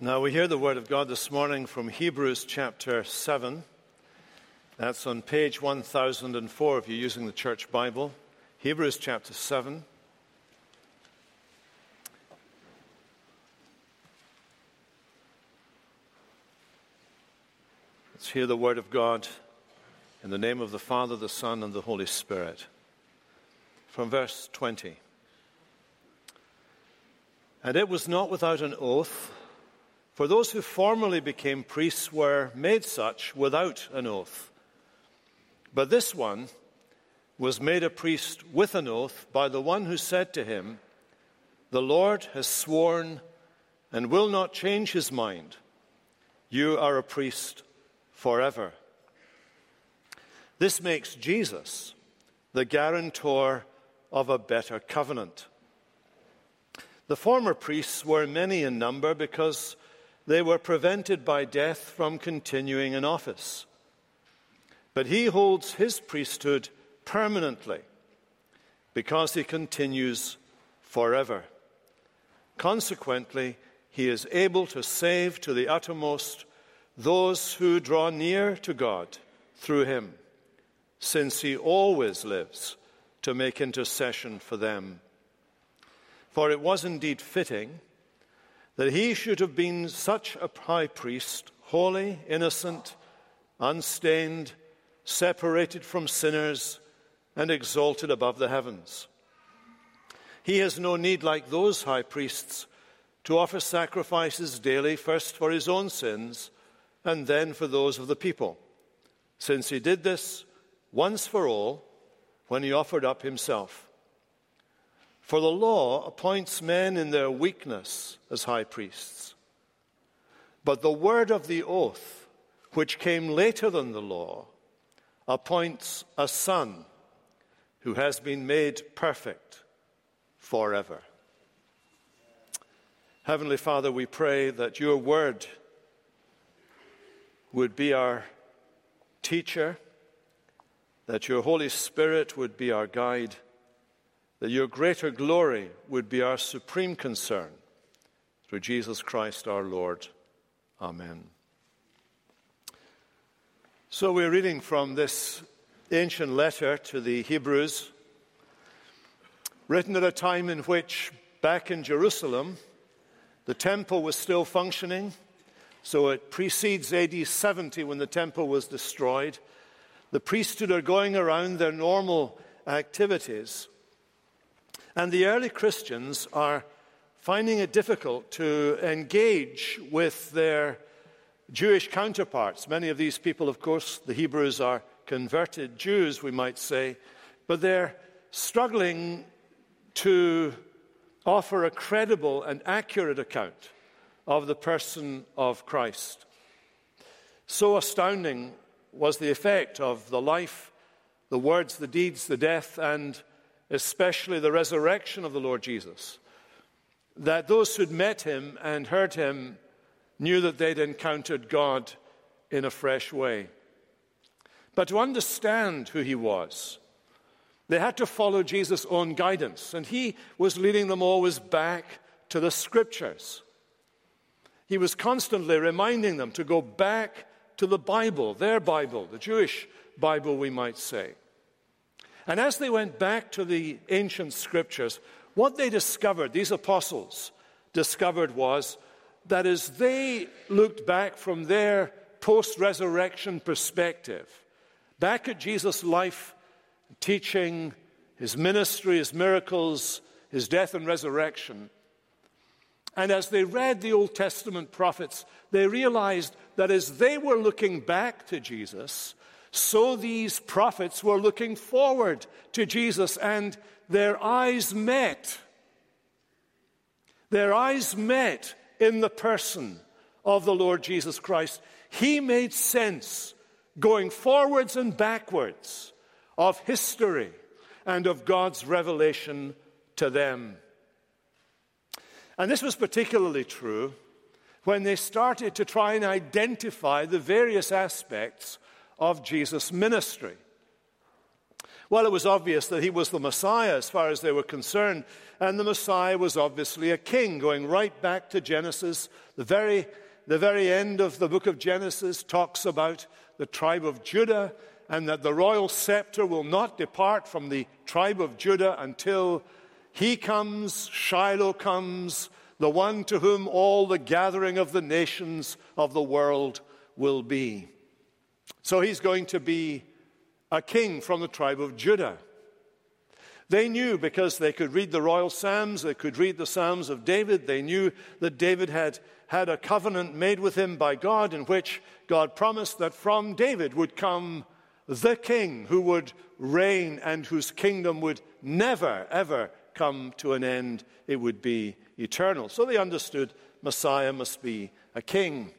Now we hear the word of God this morning from Hebrews chapter 7. That's on page 1004 if you're using the church Bible. Hebrews chapter 7. Let's hear the word of God in the name of the Father, the Son, and the Holy Spirit. From verse 20. And it was not without an oath, for those who formerly became priests were made such without an oath. But this one was made a priest with an oath by the one who said to him, The Lord has sworn and will not change his mind. You are a priest forever. This makes Jesus the guarantor of a better covenant. The former priests were many in number because they were prevented by death from continuing in office. But he holds his priesthood permanently because he continues forever. Consequently, he is able to save to the uttermost those who draw near to God through him, since he always lives to make intercession for them. For it was indeed fitting that he should have been such a high priest, holy, innocent, unstained, separated from sinners, and exalted above the heavens. He has no need, like those high priests, to offer sacrifices daily, first for his own sins and then for those of the people, since he did this once for all when he offered up himself. For the law appoints men in their weakness as high priests. But the word of the oath, which came later than the law, appoints a son who has been made perfect forever. Heavenly Father, we pray that your word would be our teacher, that your Holy Spirit would be our guide, that your greater glory would be our supreme concern. Through Jesus Christ our Lord. Amen. So we're reading from this ancient letter to the Hebrews, written at a time in which, back in Jerusalem, the temple was still functioning so it precedes AD 70 when the temple was destroyed. The priesthood are going around their normal activities. And the early Christians are finding it difficult to engage with their Jewish counterparts. Many of these people, of course, the Hebrews are converted Jews, we might say, but they're struggling to offer a credible and accurate account of the person of Christ. So astounding was the effect of the life, the words, the deeds, the death, and especially the resurrection of the Lord Jesus, that those who'd met him and heard him knew that they'd encountered God in a fresh way. But to understand who he was, they had to follow Jesus' own guidance, and he was leading them always back to the scriptures. He was constantly reminding them to go back to the Bible, their Bible, the Jewish Bible, we might say. And as they went back to the ancient scriptures, what they discovered, these apostles discovered, was that as they looked back from their post resurrection perspective, back at Jesus' life, teaching, his ministry, his miracles, his death and resurrection, and as they read the Old Testament prophets, they realized that as they were looking back to Jesus, so these prophets were looking forward to Jesus, and their eyes met. Their eyes met in the person of the Lord Jesus Christ. He made sense going forwards and backwards of history and of God's revelation to them. And this was particularly true when they started to try and identify the various aspects of Jesus' ministry. Well, it was obvious that he was the Messiah as far as they were concerned, and the Messiah was obviously a king, going right back to Genesis. The very, the very end of the book of Genesis talks about the tribe of Judah, and that the royal scepter will not depart from the tribe of Judah until he comes, Shiloh comes, the one to whom all the gathering of the nations of the world will be. So he's going to be a king from the tribe of Judah. They knew because they could read the royal Psalms, they could read the Psalms of David, they knew that David had had a covenant made with him by God in which God promised that from David would come the king who would reign and whose kingdom would never, ever come to an end. It would be eternal. So they understood Messiah must be a king.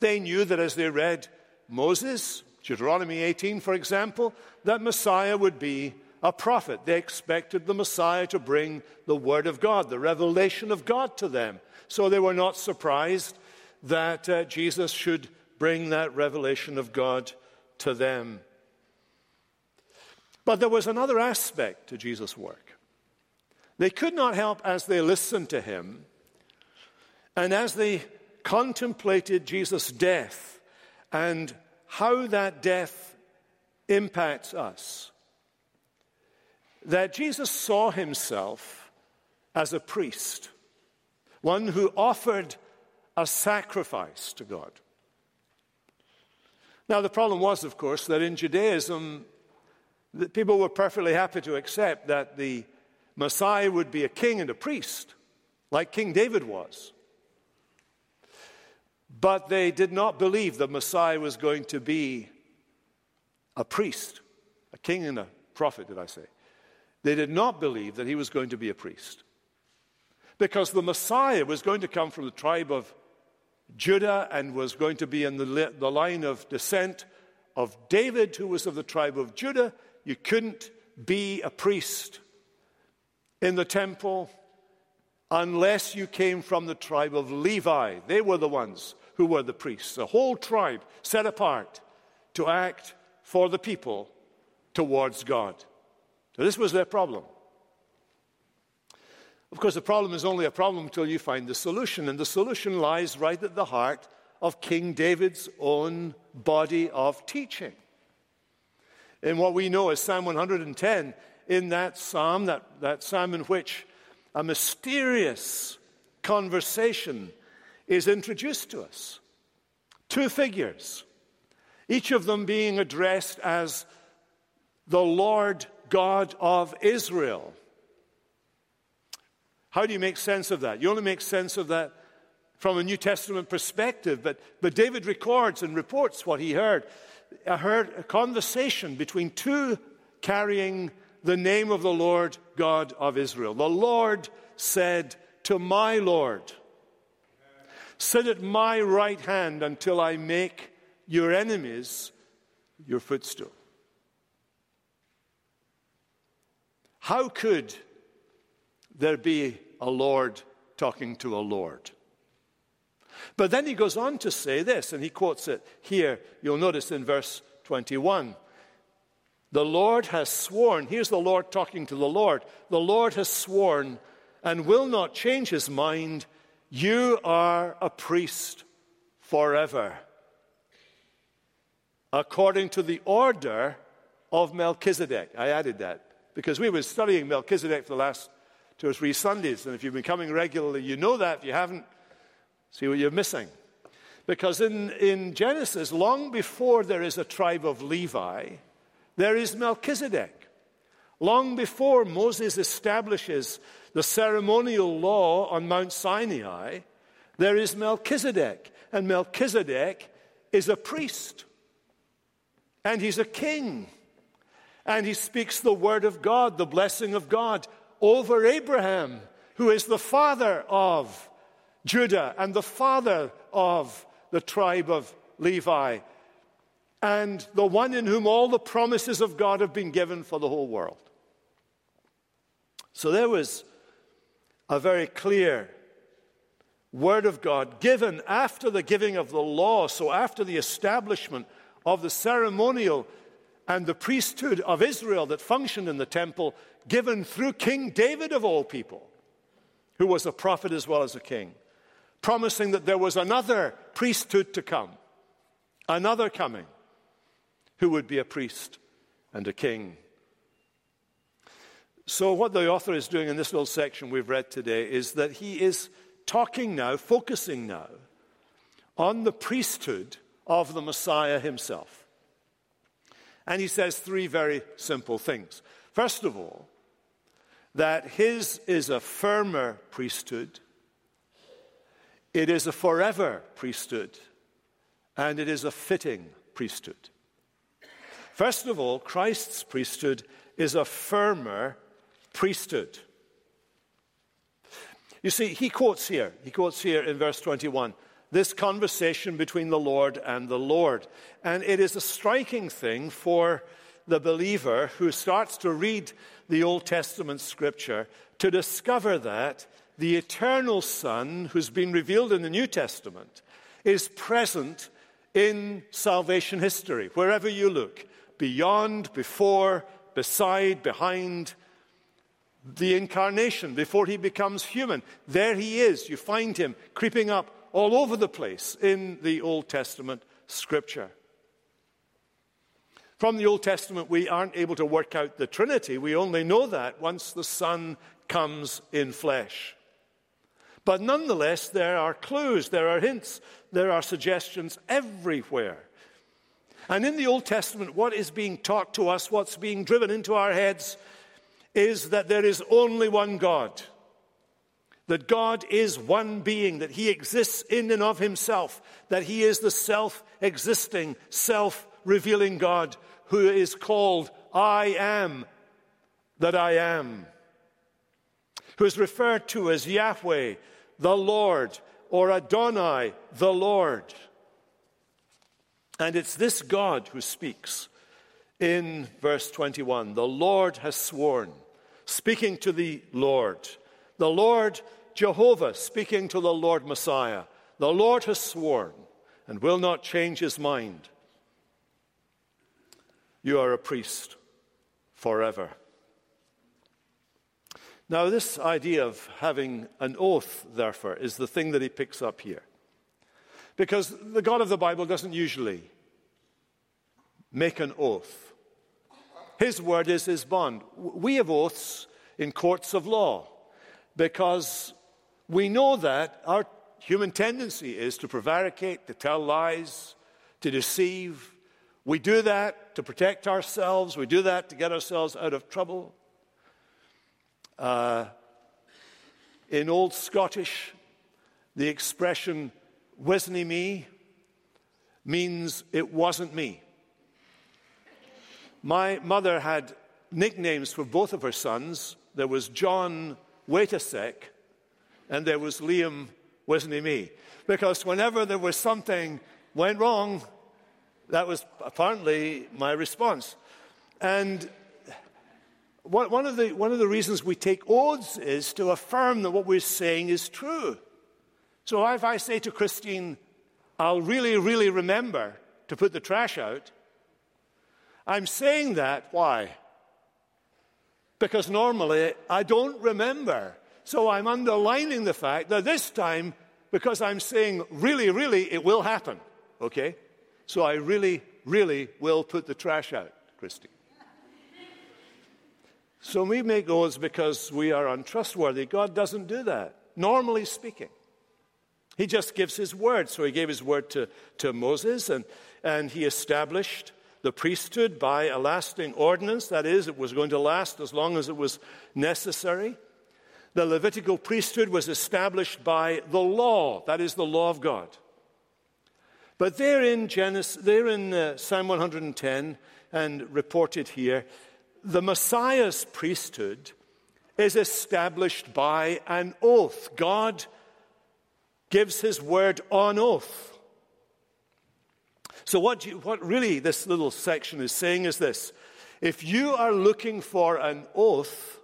They knew that as they read Moses, Deuteronomy 18, for example, that Messiah would be a prophet. They expected the Messiah to bring the Word of God, the revelation of God to them. So they were not surprised that uh, Jesus should bring that revelation of God to them. But there was another aspect to Jesus' work. They could not help as they listened to him and as they contemplated Jesus' death and how that death impacts us, that Jesus saw himself as a priest, one who offered a sacrifice to God. Now, the problem was, of course, that in Judaism, people were perfectly happy to accept that the Messiah would be a king and a priest, like King David was. But they did not believe the Messiah was going to be a priest, a king and a prophet, did I say? They did not believe that he was going to be a priest. Because the Messiah was going to come from the tribe of Judah and was going to be in the, the line of descent of David, who was of the tribe of Judah. You couldn't be a priest in the temple unless you came from the tribe of Levi. They were the ones who were the priests, a whole tribe set apart to act for the people towards God. So this was their problem. Of course, the problem is only a problem until you find the solution, and the solution lies right at the heart of King David's own body of teaching. In what we know as Psalm 110, in that psalm, that, that psalm in which a mysterious conversation is introduced to us. Two figures, each of them being addressed as the Lord God of Israel. How do you make sense of that? You only make sense of that from a New Testament perspective, but, but David records and reports what he heard. I heard a conversation between two carrying the name of the Lord God of Israel. The Lord said to my Lord, Sit at my right hand until I make your enemies your footstool. How could there be a Lord talking to a Lord? But then he goes on to say this, and he quotes it here. You'll notice in verse 21. The Lord has sworn, here's the Lord talking to the Lord. The Lord has sworn and will not change his mind. You are a priest forever, according to the order of Melchizedek. I added that because we were studying Melchizedek for the last two or three Sundays. And if you've been coming regularly, you know that. If you haven't, see what you're missing. Because in, in Genesis, long before there is a tribe of Levi, there is Melchizedek. Long before Moses establishes the ceremonial law on Mount Sinai, there is Melchizedek. And Melchizedek is a priest. And he's a king. And he speaks the word of God, the blessing of God, over Abraham, who is the father of Judah and the father of the tribe of Levi and the one in whom all the promises of God have been given for the whole world. So there was a very clear word of God given after the giving of the law, so after the establishment of the ceremonial and the priesthood of Israel that functioned in the temple given through King David of all people, who was a prophet as well as a king, promising that there was another priesthood to come, another coming, who would be a priest and a king. So, what the author is doing in this little section we've read today is that he is talking now, focusing now, on the priesthood of the Messiah himself. And he says three very simple things. First of all, that his is a firmer priesthood, it is a forever priesthood, and it is a fitting priesthood. First of all, Christ's priesthood is a firmer priesthood. You see, he quotes here, he quotes here in verse 21 this conversation between the Lord and the Lord. And it is a striking thing for the believer who starts to read the Old Testament scripture to discover that the eternal Son, who's been revealed in the New Testament, is present in salvation history, wherever you look, beyond, before, beside, behind the incarnation, before he becomes human. There he is. You find him creeping up all over the place in the Old Testament scripture. From the Old Testament, we aren't able to work out the Trinity. We only know that once the Son comes in flesh. But nonetheless, there are clues, there are hints, there are suggestions everywhere. And in the Old Testament, what is being taught to us, what's being driven into our heads, is that there is only one God that God is one being, that He exists in and of Himself, that He is the self existing, self revealing God who is called I am that I am, who is referred to as Yahweh, the Lord, or Adonai, the Lord. And it's this God who speaks in verse 21. The Lord has sworn, speaking to the Lord. The Lord Jehovah speaking to the Lord Messiah. The Lord has sworn and will not change his mind. You are a priest forever. Now, this idea of having an oath, therefore, is the thing that he picks up here. Because the God of the Bible doesn't usually make an oath. His word is his bond. We have oaths in courts of law because we know that our human tendency is to prevaricate, to tell lies, to deceive. We do that to protect ourselves, we do that to get ourselves out of trouble. Uh, in Old Scottish, the expression wasn't me means it wasn't me. My mother had nicknames for both of her sons. There was John Wait a sec, and there was Liam, wasn't he me? Because whenever there was something went wrong, that was apparently my response. And one of, the, one of the reasons we take oaths is to affirm that what we're saying is true. So if I say to Christine, I'll really, really remember to put the trash out, I'm saying that, why? Because normally I don't remember. So I'm underlining the fact that this time, because I'm saying really, really, it will happen. Okay? So I really, really will put the trash out, Christy. So we make oaths because we are untrustworthy. God doesn't do that, normally speaking. He just gives his word. So he gave his word to, to Moses and, and he established the priesthood by a lasting ordinance. That is, it was going to last as long as it was necessary. The Levitical priesthood was established by the law, that is, the law of God. But there in, Genesis, there in uh, Psalm 110 and reported here, the Messiah's priesthood is established by an oath. God gives his word on oath. So, what, you, what really this little section is saying is this if you are looking for an oath,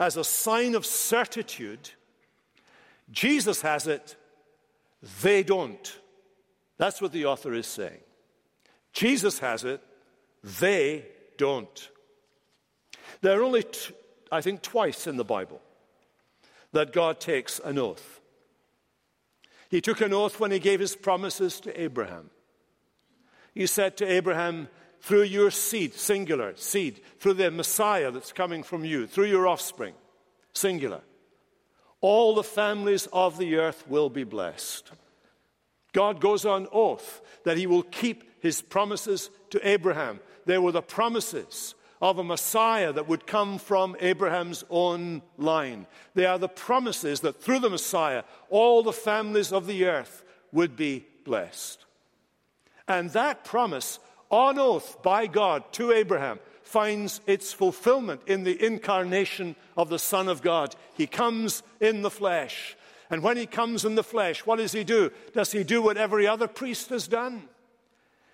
as a sign of certitude. Jesus has it, they don't. That's what the author is saying. Jesus has it, They don't. There are only, t- I think, twice in the Bible that God takes an oath. He took an oath when he gave his promises to Abraham. He said to Abraham, through your seed, singular seed, through the Messiah that's coming from you, through your offspring, singular, all the families of the earth will be blessed. God goes on oath that he will keep his promises to Abraham. They were the promises of a Messiah that would come from Abraham's own line. They are the promises that through the Messiah, all the families of the earth would be blessed. And that promise, on oath by God to Abraham, finds its fulfillment in the incarnation of the Son of God. He comes in the flesh. And when he comes in the flesh, what does he do? Does he do what every other priest has done?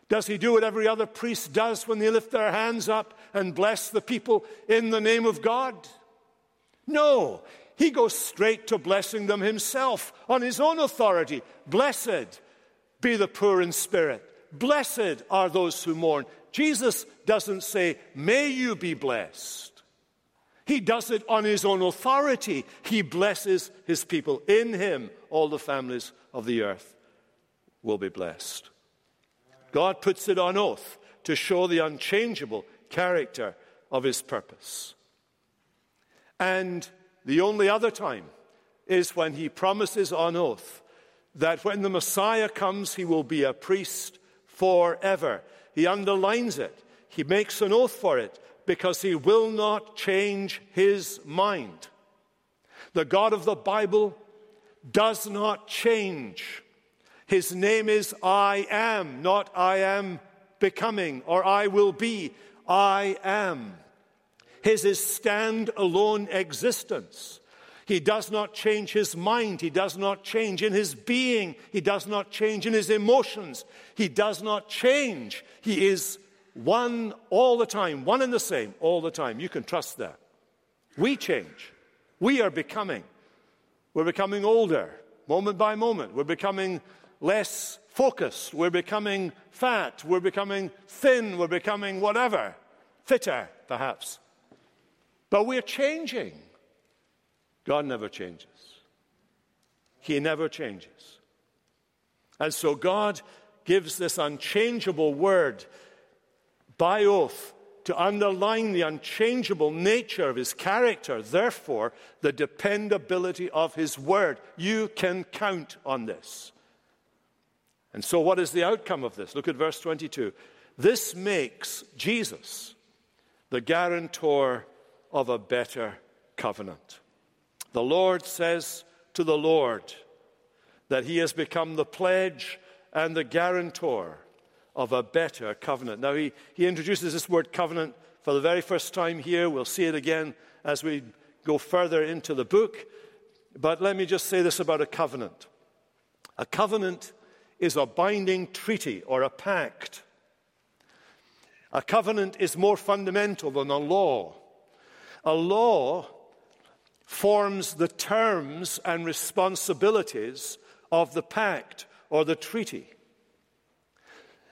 Does he do what every other priest does when they lift their hands up and bless the people in the name of God? No, he goes straight to blessing them himself on his own authority. Blessed be the poor in spirit. Blessed are those who mourn. Jesus doesn't say, May you be blessed. He does it on his own authority. He blesses his people. In him, all the families of the earth will be blessed. God puts it on oath to show the unchangeable character of his purpose. And the only other time is when he promises on oath that when the Messiah comes, he will be a priest forever. He underlines it, he makes an oath for it because he will not change his mind. The God of the Bible does not change. His name is I am, not I am becoming or I will be. I am. His is stand alone existence. He does not change his mind. He does not change in his being. He does not change in his emotions. He does not change. He is one all the time, one and the same all the time. You can trust that. We change. We are becoming. We're becoming older, moment by moment. We're becoming less focused. We're becoming fat. We're becoming thin. We're becoming whatever. Fitter, perhaps. But we're changing. God never changes. He never changes. And so God gives this unchangeable word by oath to underline the unchangeable nature of his character, therefore, the dependability of his word. You can count on this. And so, what is the outcome of this? Look at verse 22. This makes Jesus the guarantor of a better covenant. The Lord says to the Lord that he has become the pledge and the guarantor of a better covenant. Now, he, he introduces this word covenant for the very first time here. We'll see it again as we go further into the book. But let me just say this about a covenant a covenant is a binding treaty or a pact. A covenant is more fundamental than a law. A law forms the terms and responsibilities of the pact or the treaty.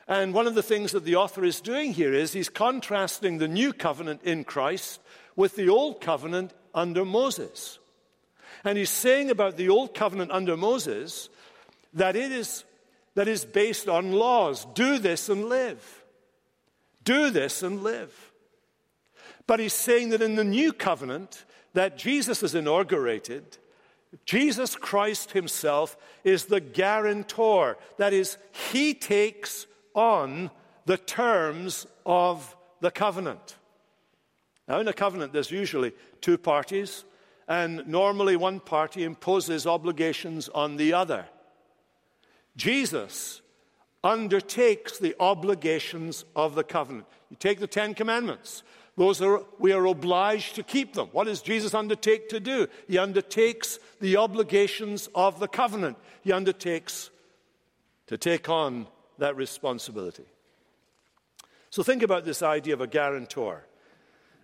And one of the things that the author is doing here is he's contrasting the new covenant in Christ with the old covenant under Moses. And he's saying about the old covenant under Moses that it is, that is based on laws. Do this and live. Do this and live. But he's saying that in the new covenant that Jesus is inaugurated, Jesus Christ himself is the guarantor. That is, he takes on the terms of the covenant. Now, in a covenant, there's usually two parties, and normally one party imposes obligations on the other. Jesus undertakes the obligations of the covenant. You take the Ten Commandments. Those are, we are obliged to keep them. What does Jesus undertake to do? He undertakes the obligations of the covenant. He undertakes to take on that responsibility. So think about this idea of a guarantor.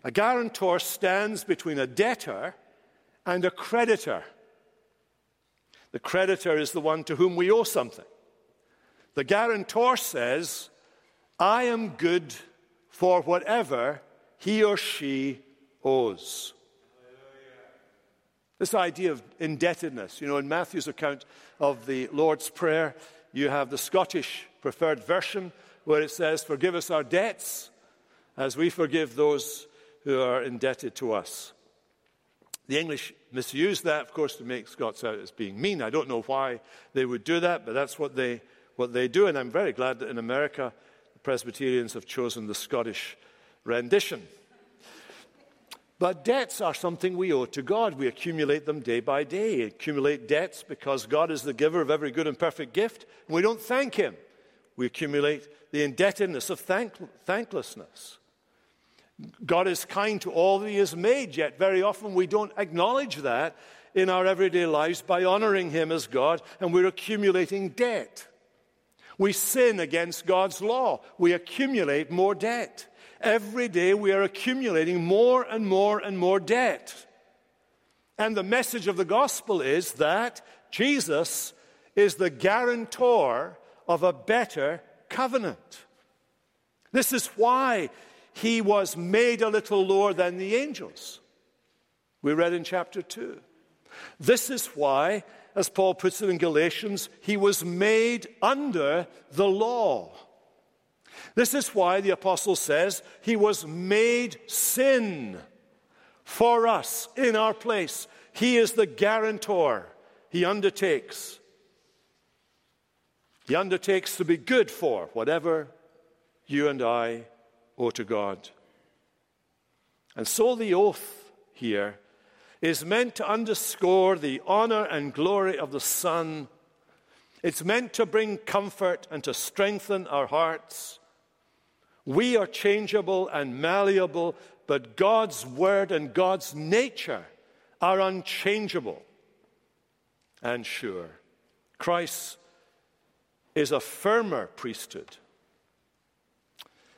A guarantor stands between a debtor and a creditor. The creditor is the one to whom we owe something. The guarantor says, I am good for whatever he or she owes. This idea of indebtedness, you know, in Matthew's account of the Lord's Prayer, you have the Scottish preferred version where it says, Forgive us our debts as we forgive those who are indebted to us. The English misuse that, of course, to make Scots out as being mean. I don't know why they would do that, but that's what they, what they do. And I'm very glad that in America, the Presbyterians have chosen the Scottish rendition. But debts are something we owe to God. We accumulate them day by day. accumulate debts because God is the giver of every good and perfect gift, and we don't thank Him. We accumulate the indebtedness of thank- thanklessness. God is kind to all that He has made, yet very often we don't acknowledge that in our everyday lives by honoring Him as God, and we're accumulating debt. We sin against God's law, we accumulate more debt. Every day we are accumulating more and more and more debt. And the message of the gospel is that Jesus is the guarantor of a better covenant. This is why he was made a little lower than the angels. We read in chapter 2. This is why, as Paul puts it in Galatians, he was made under the law this is why the apostle says he was made sin for us in our place. He is the guarantor. He undertakes. He undertakes to be good for whatever you and I owe to God. And so the oath here is meant to underscore the honor and glory of the Son. It's meant to bring comfort and to strengthen our hearts. We are changeable and malleable, but God's word and God's nature are unchangeable and sure. Christ is a firmer priesthood.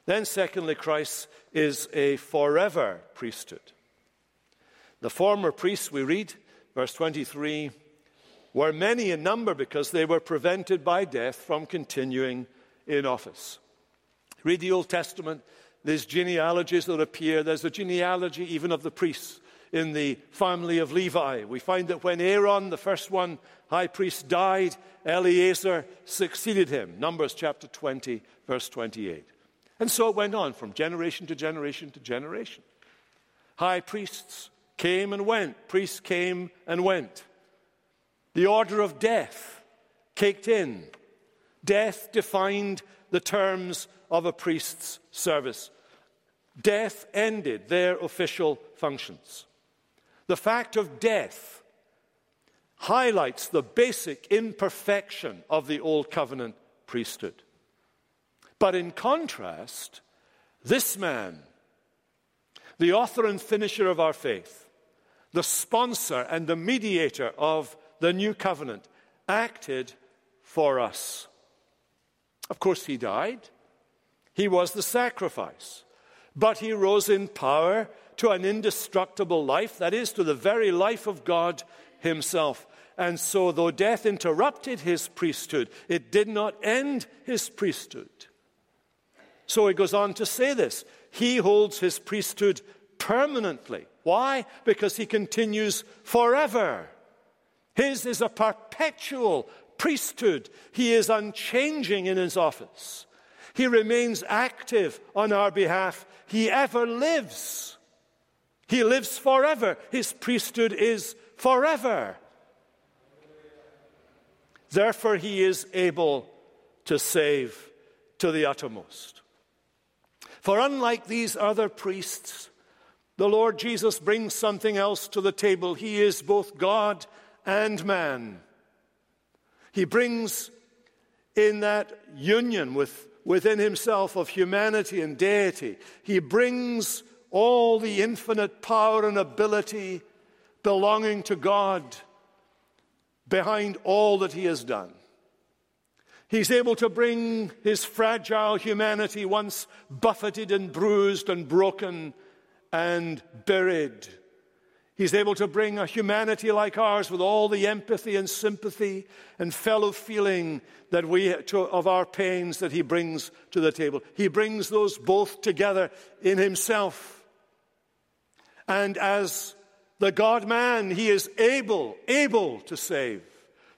Then, secondly, Christ is a forever priesthood. The former priests, we read, verse 23, were many in number because they were prevented by death from continuing in office. Read the Old Testament, there's genealogies that appear. There's a genealogy even of the priests in the family of Levi. We find that when Aaron, the first one, high priest, died, Eleazar succeeded him. Numbers chapter 20, verse 28. And so it went on from generation to generation to generation. High priests came and went, priests came and went. The order of death kicked in. Death defined the terms of a priest's service. Death ended their official functions. The fact of death highlights the basic imperfection of the Old Covenant priesthood. But in contrast, this man, the author and finisher of our faith, the sponsor and the mediator of the new covenant, acted for us. Of course, he died. He was the sacrifice. But he rose in power to an indestructible life, that is, to the very life of God himself. And so, though death interrupted his priesthood, it did not end his priesthood. So he goes on to say this He holds his priesthood permanently. Why? Because he continues forever. His is a perpetual priesthood, he is unchanging in his office. He remains active on our behalf. He ever lives. He lives forever. His priesthood is forever. Therefore, he is able to save to the uttermost. For unlike these other priests, the Lord Jesus brings something else to the table. He is both God and man. He brings in that union with within himself of humanity and deity. He brings all the infinite power and ability belonging to God behind all that he has done. He's able to bring his fragile humanity, once buffeted and bruised and broken and buried. He's able to bring a humanity like ours with all the empathy and sympathy and fellow feeling that we, to, of our pains that He brings to the table. He brings those both together in Himself. And as the God man, He is able, able to save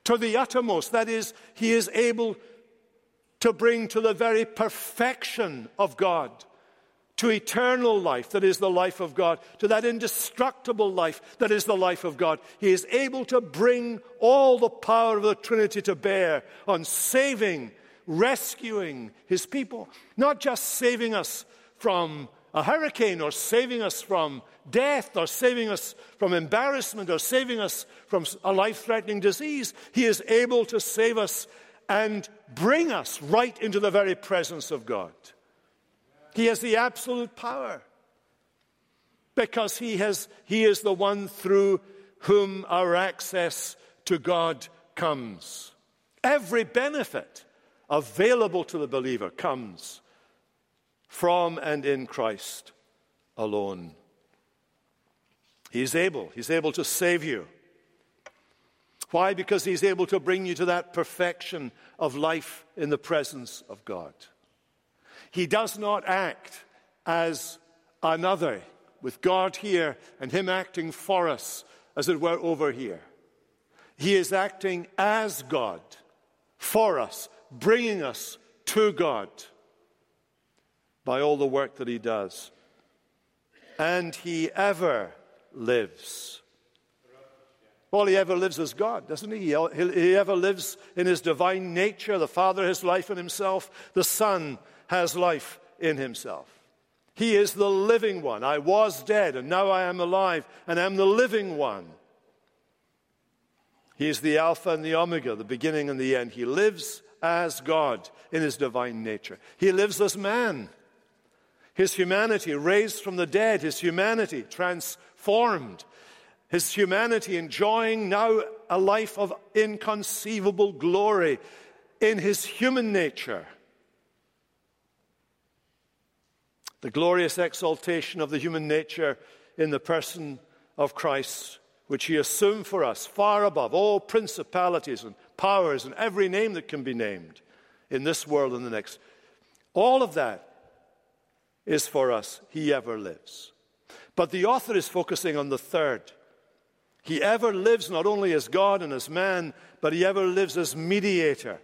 to the uttermost. That is, He is able to bring to the very perfection of God to eternal life that is the life of God, to that indestructible life that is the life of God. He is able to bring all the power of the Trinity to bear on saving, rescuing his people, not just saving us from a hurricane or saving us from death or saving us from embarrassment or saving us from a life threatening disease. He is able to save us and bring us right into the very presence of God. He has the absolute power because he, has, he is the one through whom our access to God comes. Every benefit available to the believer comes from and in Christ alone. He's able, he's able to save you. Why? Because he's able to bring you to that perfection of life in the presence of God. He does not act as another, with God here and Him acting for us, as it were, over here. He is acting as God for us, bringing us to God by all the work that He does. And He ever lives. Well, he ever lives as God, doesn't he? He ever lives in his divine nature. The Father has life in himself. The Son has life in himself. He is the living one. I was dead, and now I am alive, and am the living one. He is the Alpha and the Omega, the beginning and the end. He lives as God in his divine nature. He lives as man. His humanity raised from the dead, his humanity transformed, his humanity enjoying now a life of inconceivable glory in his human nature. The glorious exaltation of the human nature in the person of Christ, which he assumed for us far above all principalities and powers and every name that can be named in this world and the next. All of that is for us. He ever lives. But the author is focusing on the third. He ever lives not only as God and as man, but he ever lives as mediator.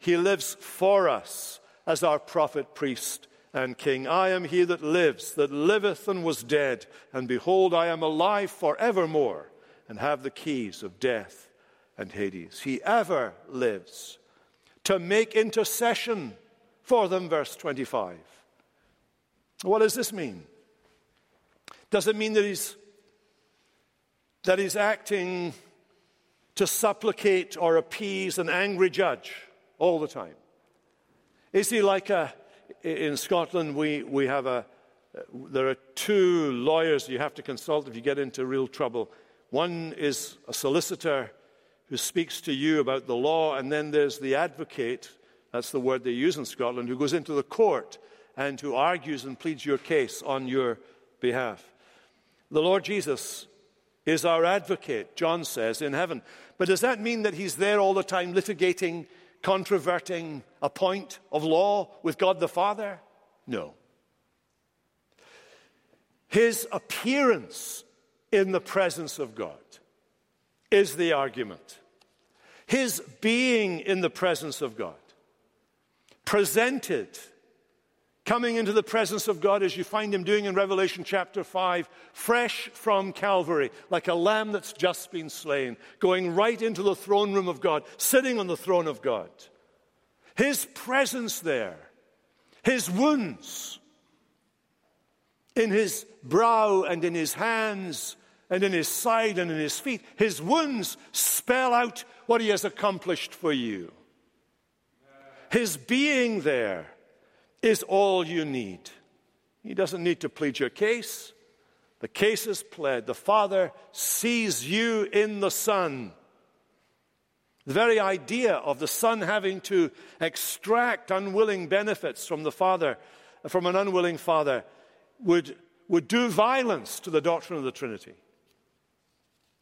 He lives for us as our prophet, priest, and king. I am he that lives, that liveth and was dead, and behold, I am alive for evermore, and have the keys of death and Hades. He ever lives to make intercession for them, verse 25. What does this mean? Does it mean that he's, that he's acting to supplicate or appease an angry judge all the time? Is he like a, in Scotland, we, we have a, uh, there are two lawyers you have to consult if you get into real trouble. One is a solicitor who speaks to you about the law, and then there's the advocate, that's the word they use in Scotland, who goes into the court and who argues and pleads your case on your behalf. The Lord Jesus is our advocate, John says, in heaven. But does that mean that he's there all the time litigating controverting a point of law with God the Father? No. His appearance in the presence of God is the argument. His being in the presence of God, presented coming into the presence of God as you find him doing in Revelation chapter 5, fresh from Calvary, like a lamb that's just been slain, going right into the throne room of God, sitting on the throne of God. His presence there, his wounds in his brow and in his hands and in his side and in his feet, his wounds spell out what he has accomplished for you. His being there is all you need. He doesn't need to plead your case. The case is pled. The Father sees you in the Son. The very idea of the Son having to extract unwilling benefits from the Father, from an unwilling Father, would, would do violence to the doctrine of the Trinity.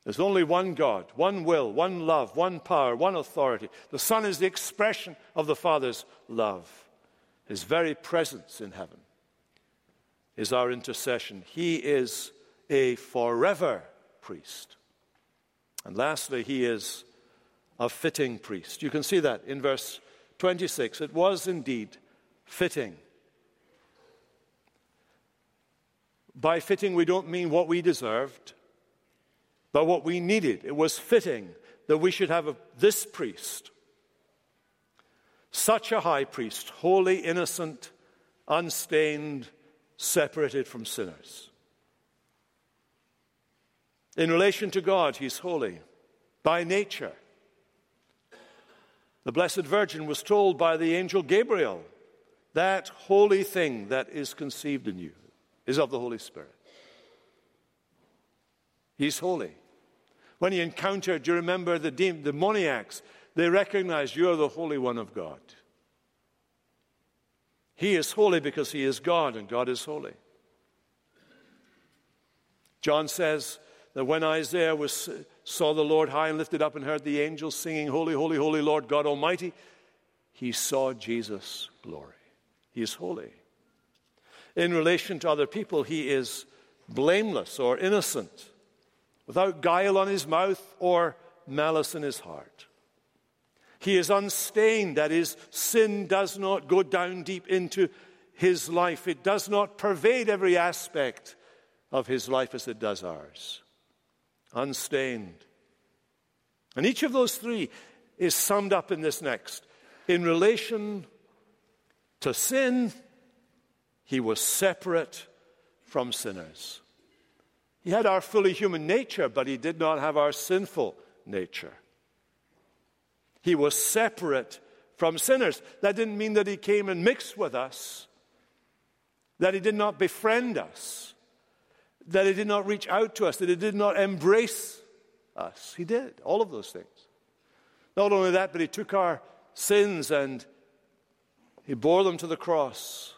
There's only one God, one will, one love, one power, one authority. The Son is the expression of the Father's love. His very presence in heaven is our intercession. He is a forever priest. And lastly, he is a fitting priest. You can see that in verse 26. It was indeed fitting. By fitting, we don't mean what we deserved but what we needed. It was fitting that we should have a, this priest, such a high priest, holy, innocent, unstained, separated from sinners. In relation to God, he's holy by nature. The Blessed Virgin was told by the angel Gabriel, that holy thing that is conceived in you is of the Holy Spirit. He's holy. When he encountered, do you remember the demoniacs? They recognize you're the Holy One of God. He is holy because he is God and God is holy. John says that when Isaiah was, saw the Lord high and lifted up and heard the angels singing, Holy, Holy, Holy Lord God Almighty, he saw Jesus' glory. He is holy. In relation to other people, he is blameless or innocent without guile on his mouth or malice in his heart. He is unstained, that is, sin does not go down deep into his life. It does not pervade every aspect of his life as it does ours. Unstained. And each of those three is summed up in this next. In relation to sin, he was separate from sinners. He had our fully human nature, but he did not have our sinful nature. He was separate from sinners. That didn't mean that he came and mixed with us, that he did not befriend us, that he did not reach out to us, that he did not embrace us. He did, all of those things. Not only that, but he took our sins and he bore them to the cross.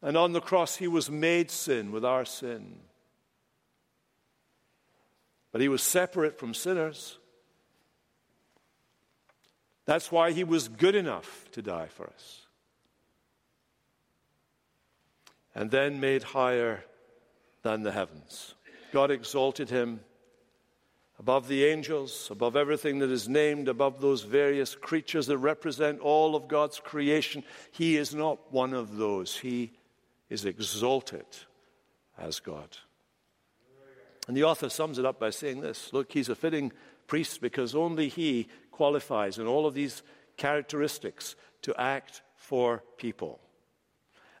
And on the cross, he was made sin with our sin. But he was separate from sinners. That's why he was good enough to die for us. And then made higher than the heavens. God exalted him above the angels, above everything that is named, above those various creatures that represent all of God's creation. He is not one of those. He is exalted as God. And the author sums it up by saying this Look, he's a fitting priest because only he qualifies in all of these characteristics to act for people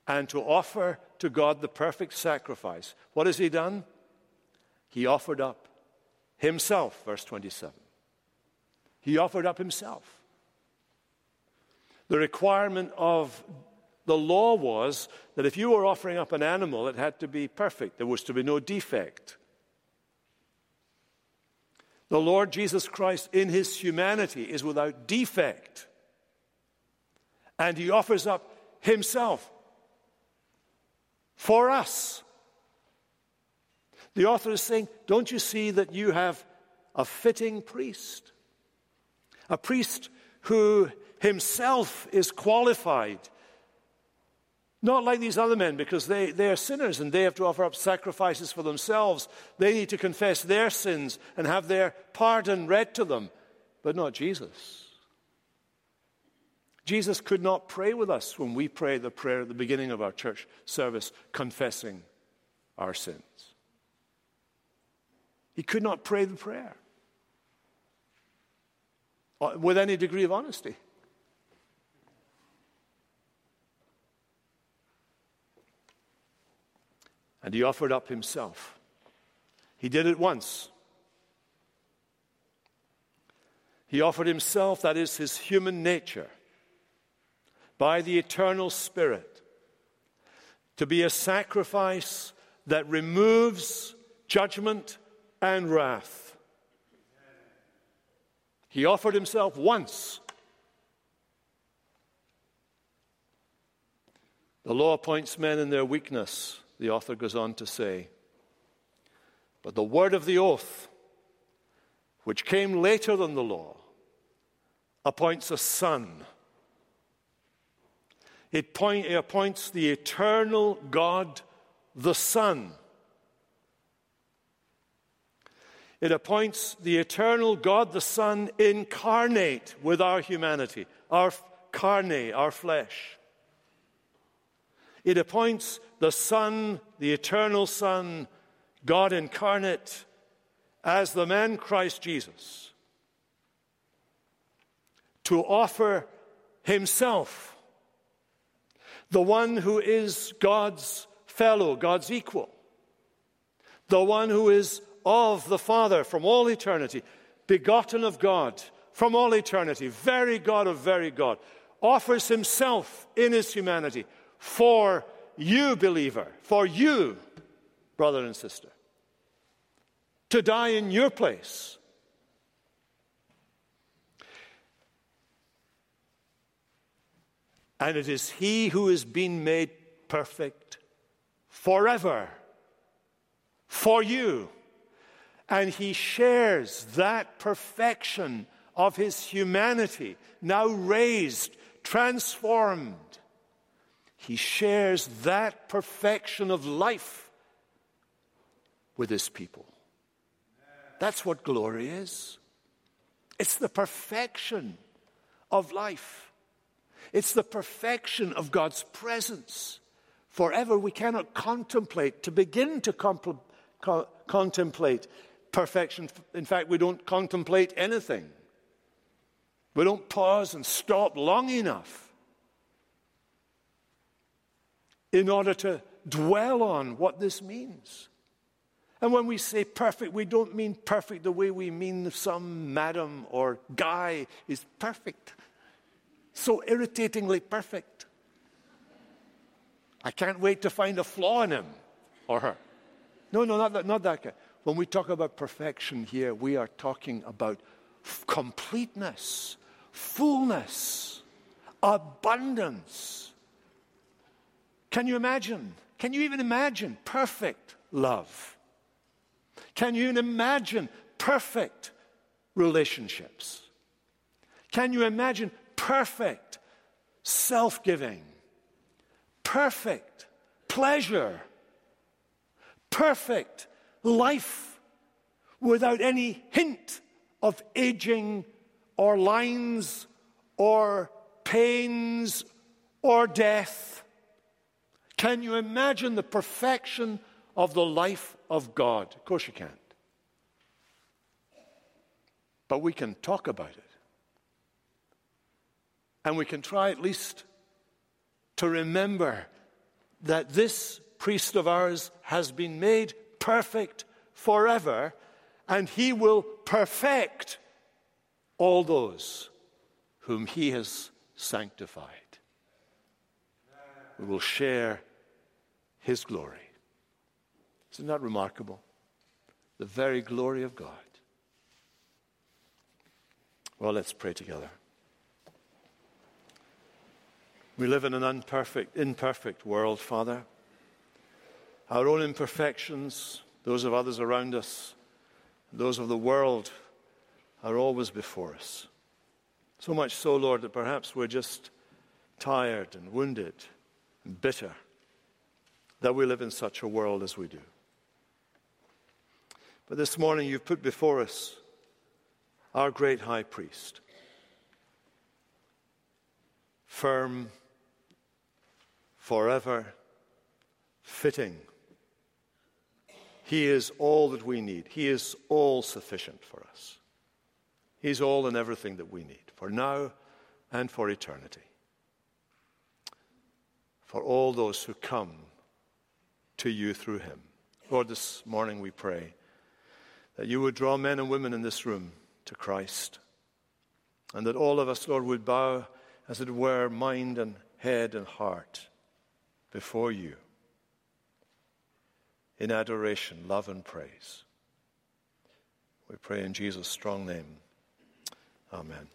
and to offer to God the perfect sacrifice. What has he done? He offered up himself, verse 27. He offered up himself. The requirement of the law was that if you were offering up an animal, it had to be perfect. There was to be no defect. The Lord Jesus Christ, in his humanity, is without defect. And he offers up himself for us. The author is saying, Don't you see that you have a fitting priest? A priest who himself is qualified not like these other men, because they, they are sinners and they have to offer up sacrifices for themselves. They need to confess their sins and have their pardon read to them, but not Jesus. Jesus could not pray with us when we pray the prayer at the beginning of our church service, confessing our sins. He could not pray the prayer uh, with any degree of honesty. And he offered up himself. He did it once. He offered himself, that is his human nature, by the eternal Spirit, to be a sacrifice that removes judgment and wrath. He offered himself once. The law appoints men in their weakness the author goes on to say. But the word of the oath which came later than the law, appoints a son. It, point, it appoints the eternal God, the Son. It appoints the eternal God, the Son, incarnate with our humanity, our carne, our flesh. It appoints the Son, the eternal Son, God incarnate, as the man Christ Jesus, to offer himself, the one who is God's fellow, God's equal, the one who is of the Father from all eternity, begotten of God from all eternity, very God of very God, offers himself in his humanity for you, believer, for you, brother and sister, to die in your place. And it is He who has been made perfect forever for you. And He shares that perfection of His humanity, now raised, transformed he shares that perfection of life with his people. That's what glory is. It's the perfection of life. It's the perfection of God's presence. Forever we cannot contemplate, to begin to compl- co- contemplate perfection. In fact, we don't contemplate anything. We don't pause and stop long enough in order to dwell on what this means. And when we say perfect, we don't mean perfect the way we mean some madam or guy is perfect. So irritatingly perfect. I can't wait to find a flaw in him or her. No, no, not that, not that guy. When we talk about perfection here, we are talking about completeness, fullness, abundance. Can you imagine? Can you even imagine perfect love? Can you imagine perfect relationships? Can you imagine perfect self giving? Perfect pleasure? Perfect life without any hint of aging or lines or pains or death? Can you imagine the perfection of the life of God? Of course you can't. But we can talk about it. And we can try at least to remember that this priest of ours has been made perfect forever, and he will perfect all those whom he has sanctified. We will share his glory. Isn't that remarkable? The very glory of God. Well, let's pray together. We live in an imperfect, imperfect world, Father. Our own imperfections, those of others around us, those of the world, are always before us. So much so, Lord, that perhaps we're just tired and wounded and bitter that we live in such a world as we do. But this morning you've put before us our great high priest, firm, forever, fitting. He is all that we need. He is all sufficient for us. He's all and everything that we need for now and for eternity. For all those who come to you through him. Lord, this morning we pray that you would draw men and women in this room to Christ, and that all of us, Lord, would bow, as it were, mind and head and heart before you in adoration, love, and praise. We pray in Jesus' strong name. Amen.